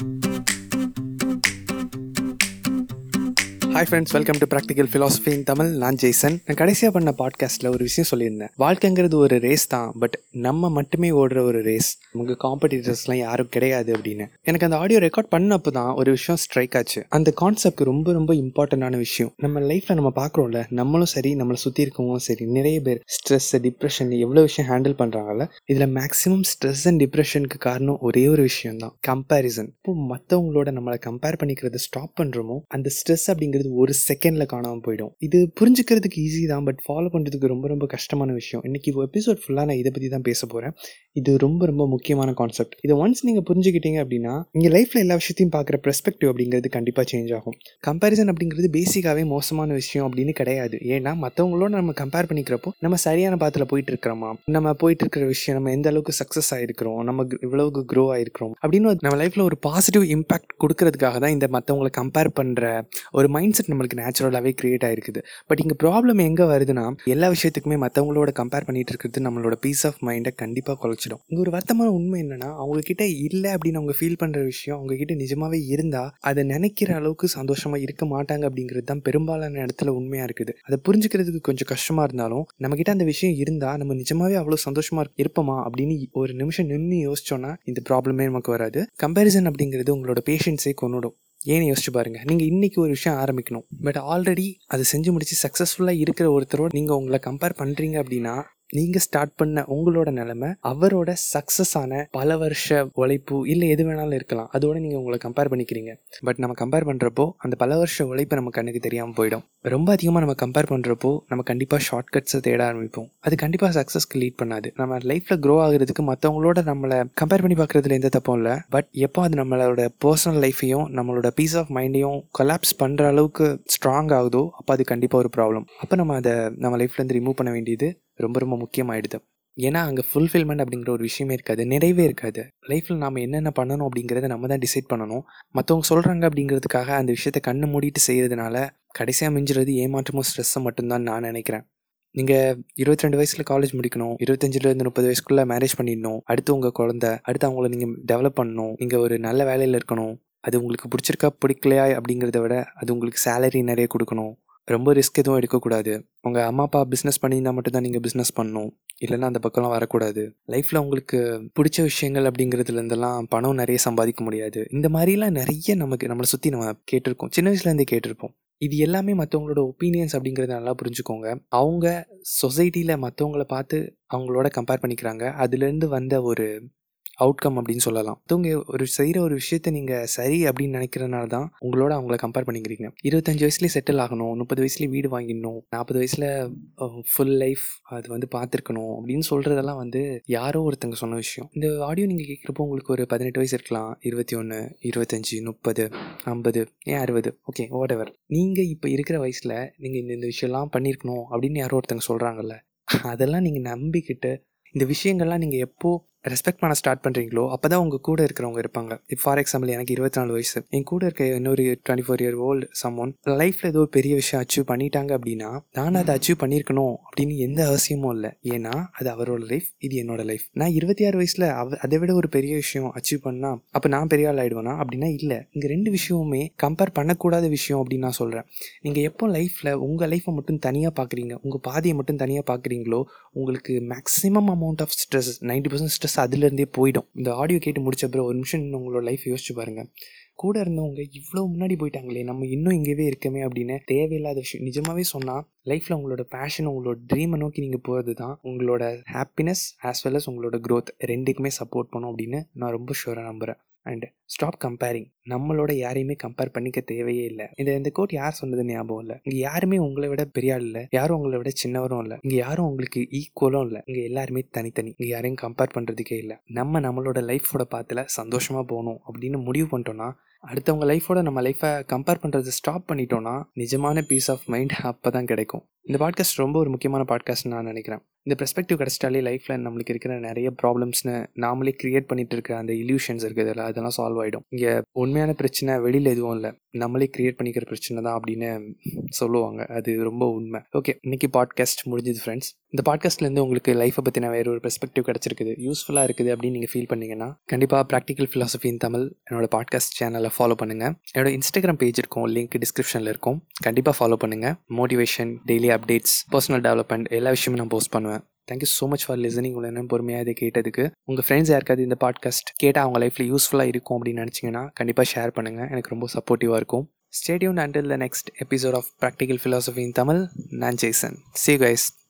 you hi friends welcome to practical philosophy in Tamil நான் ஜெய்சன். நான் கடைசியாக பண்ண பாட்காஸ்ட்டில் ஒரு விஷயம் சொல்லியிருந்தேன். வாழ்க்கைங்கிறது ஒரு ரேஸ் தான் பட் நம்ம மட்டுமே ஓடுற ஒரு ரேஸ் நமக்கு காம்படிட்டர்ஸ்லாம் யாரும் கிடையாது அப்படின்னு. எனக்கு அந்த ஆடியோ ரெக்கார்ட் பண்ணப்போ தான் ஒரு விஷயம் ஸ்ட்ரைக் ஆச்சு. அந்த கான்செப்ட் ரொம்ப ரொம்ப இம்பார்ட்டண்டான விஷயம். நம்ம லைஃப்பில் நம்ம பார்க்குறோம்ல நம்மளும் சரி நம்மளை சுற்றி இருக்கவங்களும் சரி நிறைய பேர் ஸ்ட்ரெஸ் டிப்ரெஷன் எவ்வளோ விஷயம் ஹேண்டில் பண்ணுறாங்கல்ல இதில் மேக்ஸிமம் ஸ்ட்ரெஸ் அண்ட் டிப்ரெஷனுக்கு காரணம் ஒரே ஒரு விஷயம் தான் கம்பேரிசன் இப்போ மற்றவங்களோட நம்மளை கம்பேர் பண்ணிக்கிறத ஸ்டாப் பண்ணுறோமோ அந்த ஸ்ட்ரெஸ் அப்படிங்கிறது ஒரு செகண்டில் காணாமல் போயிடும். இது புரிஞ்சுக்கிறதுக்கு ஈஸி தான் பட் ஃபாலோ பண்ணுறதுக்கு ரொம்ப ரொம்ப கஷ்டமான விஷயம். இன்னைக்கு எபிசோட் ஃபுல்லாக நான் இதை பற்றி தான் பேச போகிறேன் இது ரொம்ப ரொம்ப முக்கியமான கான்செப்ட் இதை ஒன்ஸ் நீங்கள் புரிஞ்சுக்கிட்டீங்க அப்படின்னா இங்கே லைஃப்பில் எல்லா விஷயத்தையும் பார்க்குற பெர்ஸ்பெக்டிவ் அப்படிங்கிறது கண்டிப்பாக சேஞ்ச் ஆகும். கம்பேரிசன் அப்படிங்கிறது பேசிக்காகவே மோசமான விஷயம் அப்படின்னு கிடையாது. ஏன்னா மற்றவங்களோட நம்ம கம்பேர் பண்ணிக்கிறப்போ நம்ம சரியான பாத்தில் போயிட்டு இருக்கிறோமா? நம்ம போயிட்டு இருக்கிற விஷயம் நம்ம எந்த அளவுக்கு சக்ஸஸ் ஆகிருக்கிறோம் நம்ம இவ்வளவுக்கு க்ரோ ஆகிருக்கிறோம் அப்படின்னு நம்ம லைஃப்பில் ஒரு பாசிட்டிவ் இம்பாக்ட் கொடுக்கறதுக்காக தான் இந்த மற்றவங்களை கம்பேர் பண்ணுற ஒரு மைண்ட் செட் நம்மளுக்கு நேச்சுரலாகவே கிரியேட் ஆகிருக்குது பட் இங்கே ப்ராப்ளம் எங்கே வருதுன்னா எல்லா விஷயத்துக்குமே மற்றவங்களோட கம்பேர் பண்ணிட்டு இருக்கிறது நம்மளோட பீஸ் ஆஃப் மைண்டை கண்டிப்பாக குலைச்சிடும் இங்கே ஒரு வருத்தமான உண்மை என்னன்னா அவங்கக்கிட்ட இல்லை அப்படின்னு அவங்க ஃபீல் பண்ணுற விஷயம் அவங்கக்கிட்ட நிஜமாவே இருந்தால் அதை நினைக்கிற அளவுக்கு சந்தோஷமாக இருக்க மாட்டாங்க அப்படிங்கிறது தான் பெரும்பாலான இடத்துல உண்மையாக இருக்குது. அதை புரிஞ்சுக்கிறதுக்கு கொஞ்சம் கஷ்டமாக இருந்தாலும் நம்மக்கிட்ட அந்த விஷயம் இருந்தால் நம்ம நிஜமாவே அவ்வளோ சந்தோஷமாக இருப்போமா அப்படின்னு ஒரு நிமிஷம் நின்று யோசிச்சோன்னா இந்த ப்ராப்ளமே நமக்கு வராது. கம்பேரிசன் அப்படிங்கிறது உங்களோட பேஷன்ஸே கொண்டுடும் ஏன்னு யோசிச்சு பாருங்க. நீங்கள் இன்றைக்கி ஒரு விஷயம் ஆரம்பிக்கணும். பட் ஆல்ரெடி அதை செஞ்சு முடிச்சு சக்ஸஸ்ஃபுல்லாக இருக்கிற ஒருத்தரோட நீங்கள் உங்களை கம்பேர் பண்ணுறீங்க அப்படின்னா நீங்கள் ஸ்டார்ட் பண்ண உங்களோட நிலைமை அவரோட சக்ஸஸான பல வருஷ உழைப்பு இல்லை எது வேணாலும் இருக்கலாம். அதோட நீங்கள் உங்களை கம்பேர் பண்ணிக்கிறீங்க. பட் நம்ம கம்பேர் பண்ணுறப்போ அந்த பல வருஷ உழைப்பு நம்ம கண்ணுக்கு தெரியாமல் போயிடும். ரொம்ப அதிகமாக நம்ம கம்பேர் பண்ணுறப்போ நம்ம கண்டிப்பாக ஷார்ட்கட்ஸை தேட ஆரம்பிப்போம். அது கண்டிப்பாக சக்ஸஸ்க்கு லீட் பண்ணாது. நம்ம லைஃப்பில் க்ரோ ஆகுறதுக்கு மற்றவங்களோட நம்மளை கம்பேர் பண்ணி பார்க்குறதுல எந்த தப்பும் இல்லை. பட் எப்போ அது நம்மளோட பர்சனல் லைஃப்பையும் நம்மளோட பீஸ் ஆஃப் மைண்டையும் கொலாப்ஸ் பண்ணுற அளவுக்கு ஸ்ட்ராங் ஆகுதோ அப்போ அது கண்டிப்பாக ஒரு ப்ராப்ளம் அப்போ நம்ம அதை நம்ம லைஃப்லேருந்து ரிமூவ் பண்ண வேண்டியது ரொம்ப ரொம்ப முக்கியமாயிடுது. ஏன்னா அங்கே ஃபுல்ஃபில்மெண்ட் அப்படிங்கிற ஒரு விஷயமே இருக்காது நிறைவே இருக்காது. லைஃப்பில் நாம் என்னென்ன பண்ணணும் அப்படிங்கிறத நம்ம தான் டிசைட் பண்ணணும். மற்றவங்க சொல்கிறாங்க அப்படிங்கிறதுக்காக அந்த விஷயத்த கண்ணு மூடிட்டு செய்கிறதுனால கடைசியாக மிஞ்சுறது ஏமாற்றமும் ஸ்ட்ரெஸ்ஸை மட்டும்தான் நான் நினைக்கிறேன். நீங்கள் இருபத்தி ரெண்டு வயசில் காலேஜ் முடிக்கணும் இருபத்தஞ்சிலேருந்து முப்பது வயசுக்குள்ளே மேரேஜ் பண்ணிடணும் அடுத்து உங்கள் குழந்த அடுத்து அவங்கள நீங்கள் டெவலப் பண்ணணும் நீங்கள் ஒரு நல்ல வேலையில் இருக்கணும் அது உங்களுக்கு பிடிச்சிருக்கா பிடிக்கலையா அப்படிங்கிறத விட அது உங்களுக்கு சேலரி நிறைய கொடுக்கணும். ரொம்ப ரிஸ்க் எதுவும் எடுக்கக்கூடாது. உங்கள் அம்மா அப்பா பிஸ்னஸ் பண்ணியிருந்தால் மட்டும்தான் நீங்கள் பிஸ்னஸ் பண்ணணும். இல்லைன்னா அந்த பக்கம்லாம் வரக்கூடாது. லைஃப்பில் உங்களுக்கு பிடிச்ச விஷயங்கள் அப்படிங்கிறதுலேருந்தெல்லாம் பணம் நிறைய சம்பாதிக்க முடியாது. இந்த மாதிரிலாம் நிறைய நமக்கு நம்மளை சுற்றி நம்ம கேட்டிருக்கோம். சின்ன வயசுலேருந்தே கேட்டிருப்போம். இது எல்லாமே மற்றவங்களோட ஒப்பீனியன்ஸ் அப்படிங்கிறத நல்லா புரிஞ்சுக்கோங்க. அவங்க சொசைட்டியில் மற்றவங்கள பார்த்து அவங்களோட கம்பேர் பண்ணிக்கிறாங்க. அதுலேருந்து வந்த ஒரு அவுட்கம் அப்படின்னு சொல்லலாம். மற்றவங்க ஒரு செய்கிற ஒரு விஷயத்த நீங்கள் சரி அப்படின்னு நினைக்கிறதுனால தான் உங்களோட அவங்கள கம்பேர் பண்ணிக்கிறீங்க. இருபத்தஞ்சு வயசுலேயே செட்டில் ஆகணும் முப்பது வயசுலேயே வீடு வாங்கிடணும் நாற்பது வயசில் ஃபுல் லைஃப் அது வந்து பார்த்துருக்கணும் அப்படின்னு சொல்கிறதெல்லாம் வந்து யாரோ ஒருத்தங்க சொன்ன விஷயம். இந்த ஆடியோ நீங்கள் கேட்குறப்போ உங்களுக்கு ஒரு பதினெட்டு வயசு இருக்கலாம். இருபத்தி ஒன்று இருபத்தஞ்சி முப்பது ஐம்பது ஏன் அறுபது? ஓகே வாட் எவர் நீங்கள் இப்போ இருக்கிற வயசில் நீங்கள் இந்த இந்த விஷயம்லாம் பண்ணியிருக்கணும் அப்படின்னு யாரோ ஒருத்தங்க சொல்கிறாங்கல்ல அதெல்லாம் நீங்கள் நம்பிக்கிட்டு இந்த விஷயங்கள்லாம் நீங்கள் எப்போது ரெஸ்பெக்ட் பண்ண ஸ்டார்ட் பண்ணுறீங்களோ அப்போ தான் உங்கள் கூட இருக்கிறவங்க இருப்பாங்க. இப்போ ஃபார் எக்ஸாம்பிள் எனக்கு இருபத்தி நாலு வயசு. என் கூட இருக்க இன்னொரு twenty four year old someone லைஃப்பில் ஏதோ பெரிய விஷயம் அச்சீவ் பண்ணிட்டாங்க அப்படின்னா நான் அதை அச்சீவ் பண்ணியிருக்கணும் அப்படின்னு எந்த அவசியமும் இல்லை. ஏன்னா அது அவரோட லைஃப் இது என்னோட லைஃப் நான் இருபத்தி ஆறு வயசில் அவ அதை விட ஒரு பெரிய விஷயம் அச்சீவ் பண்ணால் அப்போ நான் பெரிய ஆள் ஆகிடுவேனா அப்படின்னா இல்லை. இங்கே ரெண்டு விஷயமுமே கம்பேர் பண்ணக்கூடாத விஷயம் அப்படின்னு நான் சொல்கிறேன் நீங்கள் எப்போ லைஃப்பில் உங்கள் லைஃப்பை மட்டும் தனியாக பார்க்குறீங்க உங்கள் பாதியை மட்டும் தனியாக பார்க்குறீங்களோ உங்களுக்கு maximum amount of stress ninety percent stress அதுலேருந்தே போயிடும். இந்த ஆடியோ கேட்டு முடிச்ச அப்புறம் ஒரு நிமிஷம் உங்களோட லைஃப் யோசிச்சு பாருங்கள் கூட இருந்தவங்க இவ்வளோ முன்னாடி போயிட்டாங்களே நம்ம இன்னும் இங்கேவே இருக்கமே அப்படின்னு தேவையில்லாத விஷயம். நிஜமாவே சொன்னால் லைஃப்பில் உங்களோட பேஷன் உங்களோட ட்ரீமை நோக்கி நீங்கள் போகிறது தான் உங்களோட ஹாப்பினஸ் ஆஸ் வெல் அஸ் உங்களோட க்ரோத் ரெண்டுக்குமே சப்போர்ட் பண்ணும் அப்படின்னு நான் ரொம்ப ஷூராக நம்புகிறேன் அண்ட் ஸ்டாப் கம்பேரிங் நம்மளோட யாரையுமே கம்பேர் பண்ணிக்க தேவையே இல்லை. இந்த இந்த கோட் யார் சொன்னது ஞாபகம் இல்லை? இங்கே யாருமே உங்களை விட பெரிய ஆள் இல்லை. யாரும் உங்களை விட சின்னவரும் இல்லை. இங்கே யாரும் உங்களுக்கு ஈக்குவலும் இல்லை. இங்கே எல்லாருமே தனித்தனி. இங்கே யாரையும் கம்பேர் பண்ணுறதுக்கே இல்லை. நம்ம நம்மளோட லைஃபோட பாத்தில் சந்தோஷமாக போகணும் அப்படின்னு முடிவு பண்ணிட்டோம்னா அடுத்தவங்க லைஃபோட நம்ம லைஃப்பை கம்பேர் பண்ணுறது ஸ்டாப் பண்ணிட்டோம்னா நிஜமான பீஸ் ஆஃப் மைண்ட் அப்போ தான் கிடைக்கும். இந்த பாட்காஸ்ட் ரொம்ப ஒரு முக்கியமான பாட்காஸ்ட் நான் நினைக்கிறேன். இந்த பெர்ஸ்பெக்டிவ் கிடச்சிட்டாலே லைஃப்பில் நம்மளுக்கு இருக்கிற நிறைய ப்ராப்ளம்ஸ்னு நாமளே கிரியேட் பண்ணிட்டு இருக்கிற அந்த இல்யூஷன்ஸ் இருக்குதுல்ல அதெல்லாம் சால்வ் ஆகிடும் இங்கே உண்மையான பிரச்சனை வெளியில் எதுவும் இல்லை. நம்மளே கிரியேட் பண்ணிக்கிற பிரச்சனை தான் அப்படின்னு சொல்லுவாங்க. அது ரொம்ப உண்மை. ஓகே இன்னைக்கு பாட்காஸ்ட் முடிஞ்சது ஃப்ரெண்ட்ஸ் இந்த பாட்காஸ்ட்லேருந்து உங்களுக்கு லைஃப்பை பற்றின வேறு ஒரு பெர்ஸ்பெக்டிவ் கிடச்சிருக்குது. யூஸ்ஃபுல்லாக இருக்குது அப்படின்னு நீங்கள் ஃபீல் பண்ணீங்கன்னா கண்டிப்பாக ப்ராக்டிக்கல் ஃபிலாசபி இன் தமிழ் என்னோட பாட்காஸ்ட் சேனலை ஃபாலோ பண்ணுங்கள் என்னோட இன்ஸ்டாகிராம் பேஜ் இருக்கும் லிங்க் டிஸ்கிரிப்ஷனில் இருக்கும். கண்டிப்பாக ஃபாலோ பண்ணுங்கள் motivation daily updates personal development எல்லா விஷயமும் நான் போஸ்ட் பண்ணுவேன். Thank you so much for listening உங்களை என்ன பொறுமையாக இதை கேட்டதுக்கு. உங்கள் ஃப்ரெண்ட்ஸ் யாருக்காவது இந்த பாட்காஸ்ட் கேட்டால் அவங்க லைஃப்பில் யூஸ்ஃபுல்லாக இருக்கும் அப்படின்னு நினச்சிங்கன்னா கண்டிப்பாக ஷேர் பண்ணுங்கள் எனக்கு ரொம்ப சப்போர்ட்டிவாக இருக்கும். Stay tuned until the next episode of practical philosophy in Tamil நான் ஜெய்சன் சி கைஸ்